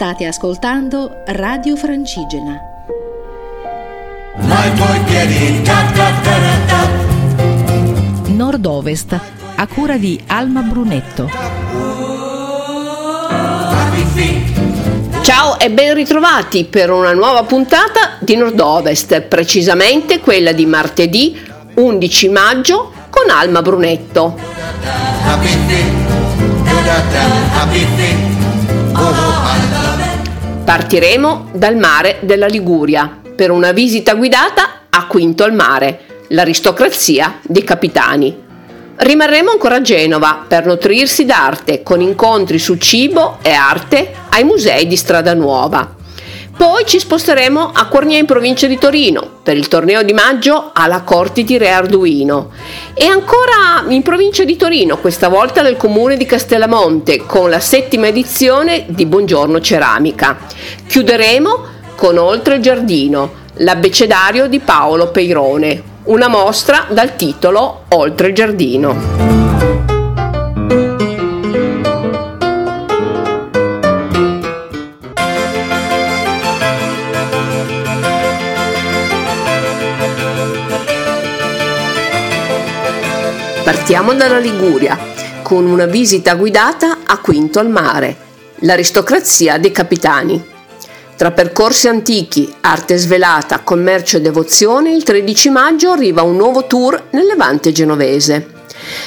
State ascoltando Radio Francigena. Nord-Ovest, a cura di Alma Brunetto. Ciao e ben ritrovati per una nuova puntata di Nord-Ovest, precisamente quella di martedì 11 maggio con Alma Brunetto. Partiremo dal mare della Liguria per una visita guidata a Quinto al mare, l'aristocrazia dei capitani. Rimarremo ancora a Genova per nutrirsi d'arte con incontri su cibo e arte ai musei di Strada Nuova. Poi ci sposteremo a Cornia in provincia di Torino per il torneo di maggio alla Corti di Re Arduino e ancora in provincia di Torino, questa volta nel comune di Castellamonte con la settima edizione di Buongiorno Ceramica. Chiuderemo con Oltre il Giardino, l'abbecedario di Paolo Peirone, una mostra dal titolo Oltre il Giardino. Partiamo dalla Liguria con una visita guidata a Quinto al mare, l'aristocrazia dei capitani. Tra percorsi antichi, arte svelata, commercio e devozione, il 13 maggio arriva un nuovo tour nel Levante genovese.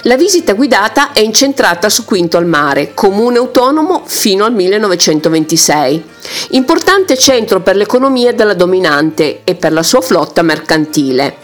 La visita guidata è incentrata su Quinto al Mare, comune autonomo fino al 1926, importante centro per l'economia della dominante e per la sua flotta mercantile.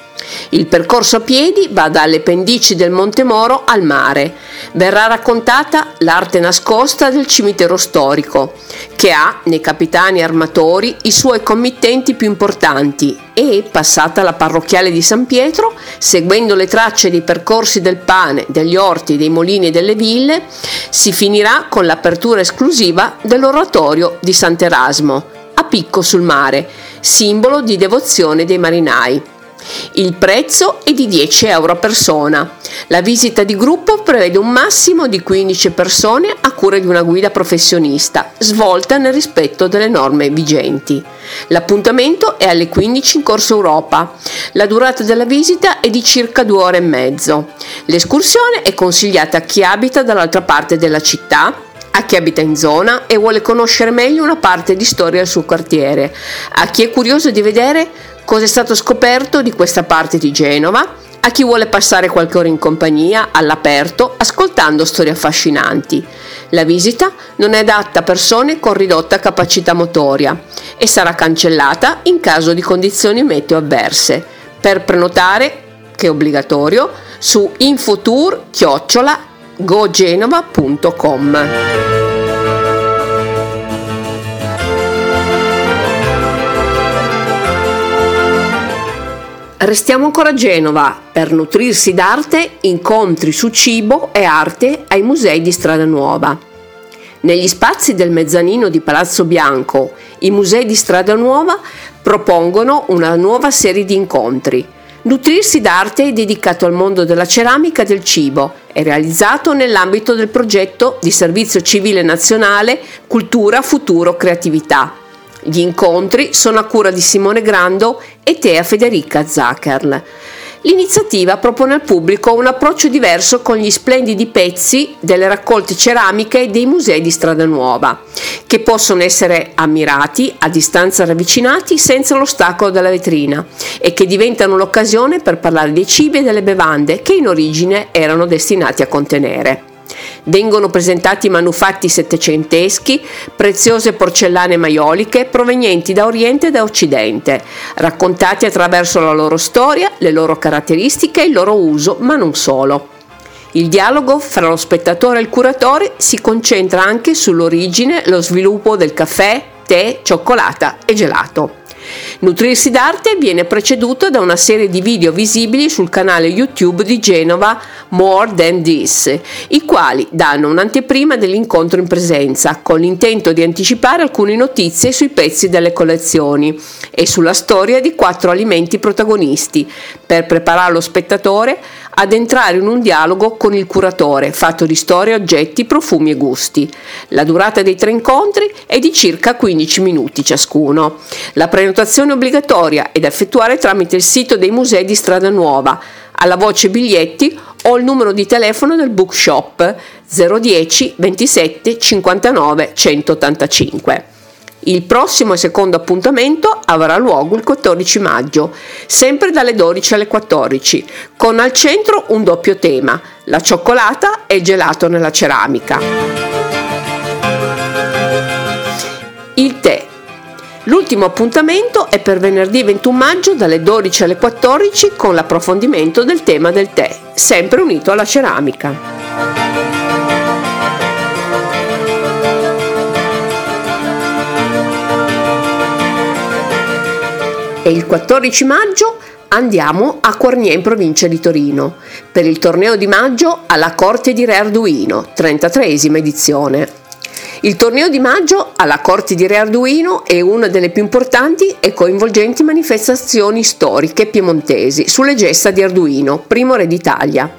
Il percorso a piedi va dalle pendici del Monte Moro al mare. Verrà raccontata l'arte nascosta del cimitero storico, che ha nei capitani armatori i suoi committenti più importanti e, passata la parrocchiale di San Pietro, seguendo le tracce dei percorsi del pane, degli orti, dei molini e delle ville, si finirà con l'apertura esclusiva dell'oratorio di Sant'Erasmo, a picco sul mare, simbolo di devozione dei marinai. Il prezzo è di 10 euro a persona. La visita di gruppo prevede un massimo di 15 persone a cura di una guida professionista, svolta nel rispetto delle norme vigenti. L'appuntamento è alle 15 in Corso Europa. La durata della visita è di circa due ore e mezzo. L'escursione è consigliata a chi abita dall'altra parte della città, a chi abita in zona e vuole conoscere meglio una parte di storia del suo quartiere, a chi è curioso di vedere cosa è stato scoperto di questa parte di Genova, a chi vuole passare qualche ora in compagnia, all'aperto, ascoltando storie affascinanti. La visita non è adatta a persone con ridotta capacità motoria e sarà cancellata in caso di condizioni meteo avverse. Per prenotare, che è obbligatorio, su infotour-gogenova.com. Restiamo ancora a Genova per nutrirsi d'arte, incontri su cibo e arte ai musei di Strada Nuova. Negli spazi del mezzanino di Palazzo Bianco, i musei di Strada Nuova propongono una nuova serie di incontri. Nutrirsi d'arte è dedicato al mondo della ceramica e del cibo è realizzato nell'ambito del progetto di Servizio Civile Nazionale Cultura, Futuro, Creatività gli incontri sono a cura di Simone Grando e Tea Federica Zacherl. L'iniziativa propone al pubblico un approccio diverso con gli splendidi pezzi delle raccolte ceramiche dei musei di Strada Nuova, che possono essere ammirati a distanza ravvicinati senza l'ostacolo della vetrina e che diventano l'occasione per parlare dei cibi e delle bevande che in origine erano destinati a contenere. Vengono presentati manufatti settecenteschi, preziose porcellane maioliche provenienti da Oriente e da Occidente, raccontati attraverso la loro storia, le loro caratteristiche e il loro uso, ma non solo. Il dialogo fra lo spettatore e il curatore si concentra anche sull'origine lo sviluppo del caffè, tè, cioccolata e gelato. Nutrirsi d'arte viene preceduto da una serie di video visibili sul canale YouTube di Genova More Than This, i quali danno un'anteprima dell'incontro in presenza, con l'intento di anticipare alcune notizie sui pezzi delle collezioni e sulla storia di quattro alimenti protagonisti, per preparare lo spettatore ad entrare in un dialogo con il curatore, fatto di storie, oggetti, profumi e gusti. La durata dei tre incontri è di circa 15 minuti ciascuno. La prenotazione è obbligatoria ed effettuare tramite il sito dei musei di Strada Nuova, alla voce biglietti o il numero di telefono del bookshop 010 27 59 185. Il prossimo e secondo appuntamento avrà luogo il 14 maggio, sempre dalle 12 alle 14, con al centro un doppio tema, la cioccolata e il gelato nella ceramica. L'ultimo appuntamento è per venerdì 21 maggio dalle 12 alle 14 con l'approfondimento del tema del tè, sempre unito alla ceramica. e il 14 maggio andiamo a Cornier in provincia di Torino per il torneo di maggio alla Corte di Re Arduino, 33esima edizione. Il torneo di maggio alla Corte di Re Arduino è una delle più importanti e coinvolgenti manifestazioni storiche piemontesi sulle gesta di Arduino, primo re d'Italia.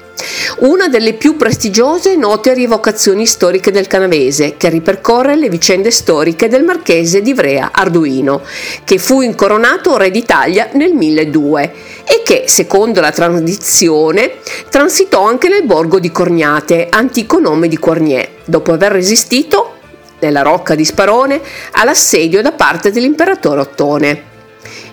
Una delle più prestigiose e note rievocazioni storiche del canavese, che ripercorre le vicende storiche del marchese di Ivrea Arduino, che fu incoronato re d'Italia nel 1002 e che, secondo la tradizione, transitò anche nel borgo di Corniate, antico nome di Cornier, dopo aver resistito nella rocca di Sparone all'assedio da parte dell'imperatore Ottone.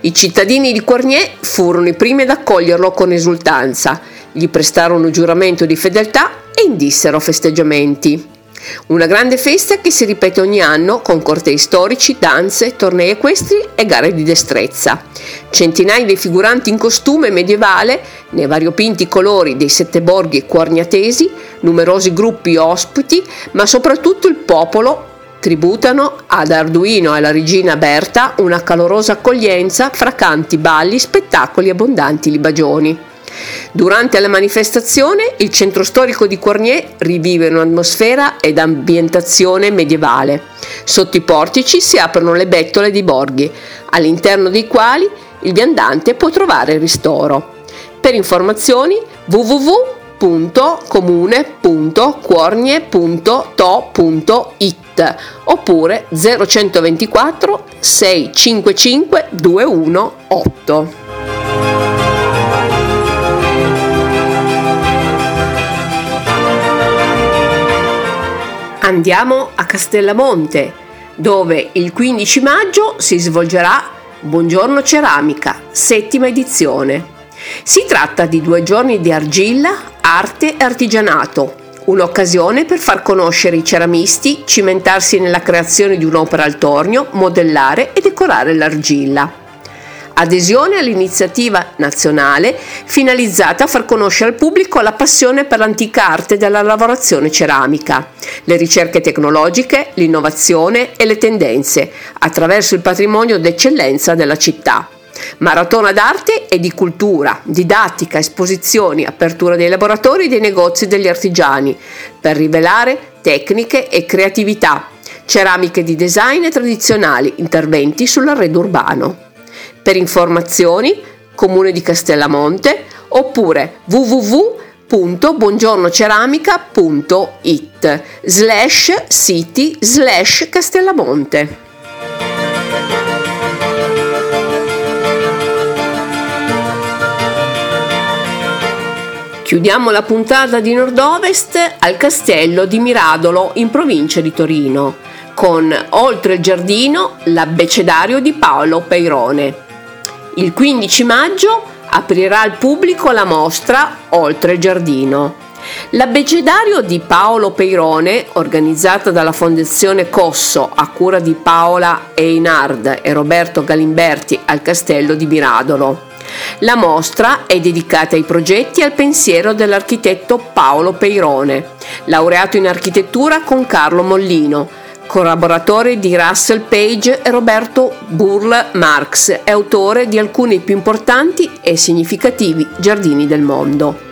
I cittadini di Cornier furono i primi ad accoglierlo con esultanza, gli prestarono giuramento di fedeltà e indissero festeggiamenti. Una grande festa che si ripete ogni anno con cortei storici, danze, tornei equestri e gare di destrezza. Centinaia di figuranti in costume medievale, nei variopinti colori dei sette borghi corniatesi, numerosi gruppi ospiti, ma soprattutto il popolo tributano ad Arduino e alla regina Berta una calorosa accoglienza fra canti, balli, spettacoli e abbondanti libagioni. Durante la manifestazione il centro storico di Cornier rivive un'atmosfera ed ambientazione medievale. Sotto i portici si aprono le bettole di borghi, all'interno dei quali il viandante può trovare ristoro. Per informazioni oppure 0124 655 218. andiamo a Castellamonte, dove il 15 maggio si svolgerà Buongiorno Ceramica, settima edizione. Si tratta di due giorni di argilla, arte e artigianato, un'occasione per far conoscere i ceramisti, cimentarsi nella creazione di un'opera al tornio, modellare e decorare l'argilla adesione all'iniziativa nazionale finalizzata a far conoscere al pubblico la passione per l'antica arte della lavorazione ceramica, le ricerche tecnologiche, l'innovazione e le tendenze attraverso il patrimonio d'eccellenza della città. Maratona d'arte e di cultura, didattica, esposizioni, apertura dei laboratori, dei negozi e degli artigiani, per rivelare tecniche e creatività, ceramiche di design e tradizionali, interventi sull'arredo urbano. Per informazioni Comune di Castellamonte oppure www.buongiornoceramica.it slash siti slash Castellamonte. Chiudiamo la puntata di Nord-Ovest al castello di Miradolo in provincia di Torino con Oltre il giardino l'abbecedario di Paolo Peirone. Il 15 maggio aprirà al pubblico la mostra Oltre il giardino. L'abbecedario di Paolo Peirone, organizzata dalla Fondazione Cosso a cura di Paola Einard e Roberto Galimberti al Castello di Miradolo. La mostra è dedicata ai progetti e al pensiero dell'architetto Paolo Peirone, laureato in architettura con Carlo Mollino, collaboratore di Russell Page e Roberto Burl Marx e autore di alcuni più importanti e significativi giardini del mondo.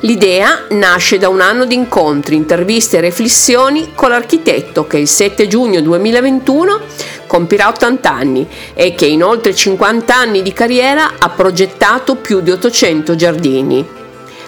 L'idea nasce da un anno di incontri, interviste e riflessioni con l'architetto che il 7 giugno 2021 compirà 80 anni e che in oltre 50 anni di carriera ha progettato più di 800 giardini.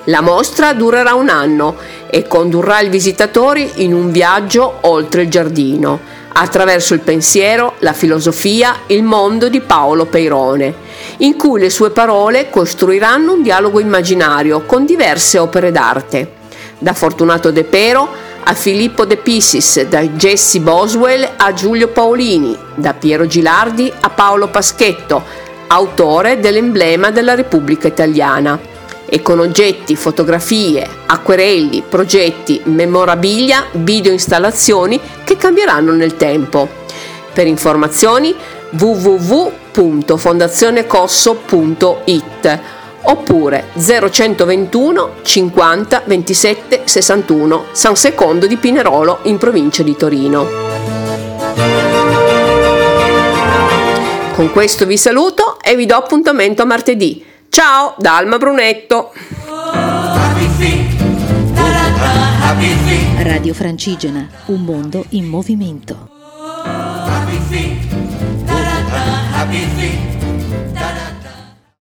La mostra durerà un anno e condurrà i visitatori in un viaggio oltre il giardino, attraverso il pensiero, la filosofia, il mondo di Paolo Peirone, in cui le sue parole costruiranno un dialogo immaginario con diverse opere d'arte. Da Fortunato De Pero a Filippo De Pisis, da Jesse Boswell a Giulio Paolini, da Piero Gilardi a Paolo Paschetto, autore dell'emblema della Repubblica Italiana e con oggetti, fotografie, acquerelli, progetti, memorabilia, video installazioni che cambieranno nel tempo. Per informazioni www.fondazionecosso.it oppure 0121 50 27 61 San Secondo di Pinerolo in provincia di Torino. Con questo vi saluto e vi do appuntamento a martedì. Ciao da Alma Brunetto. Radio Francigena, un mondo in movimento.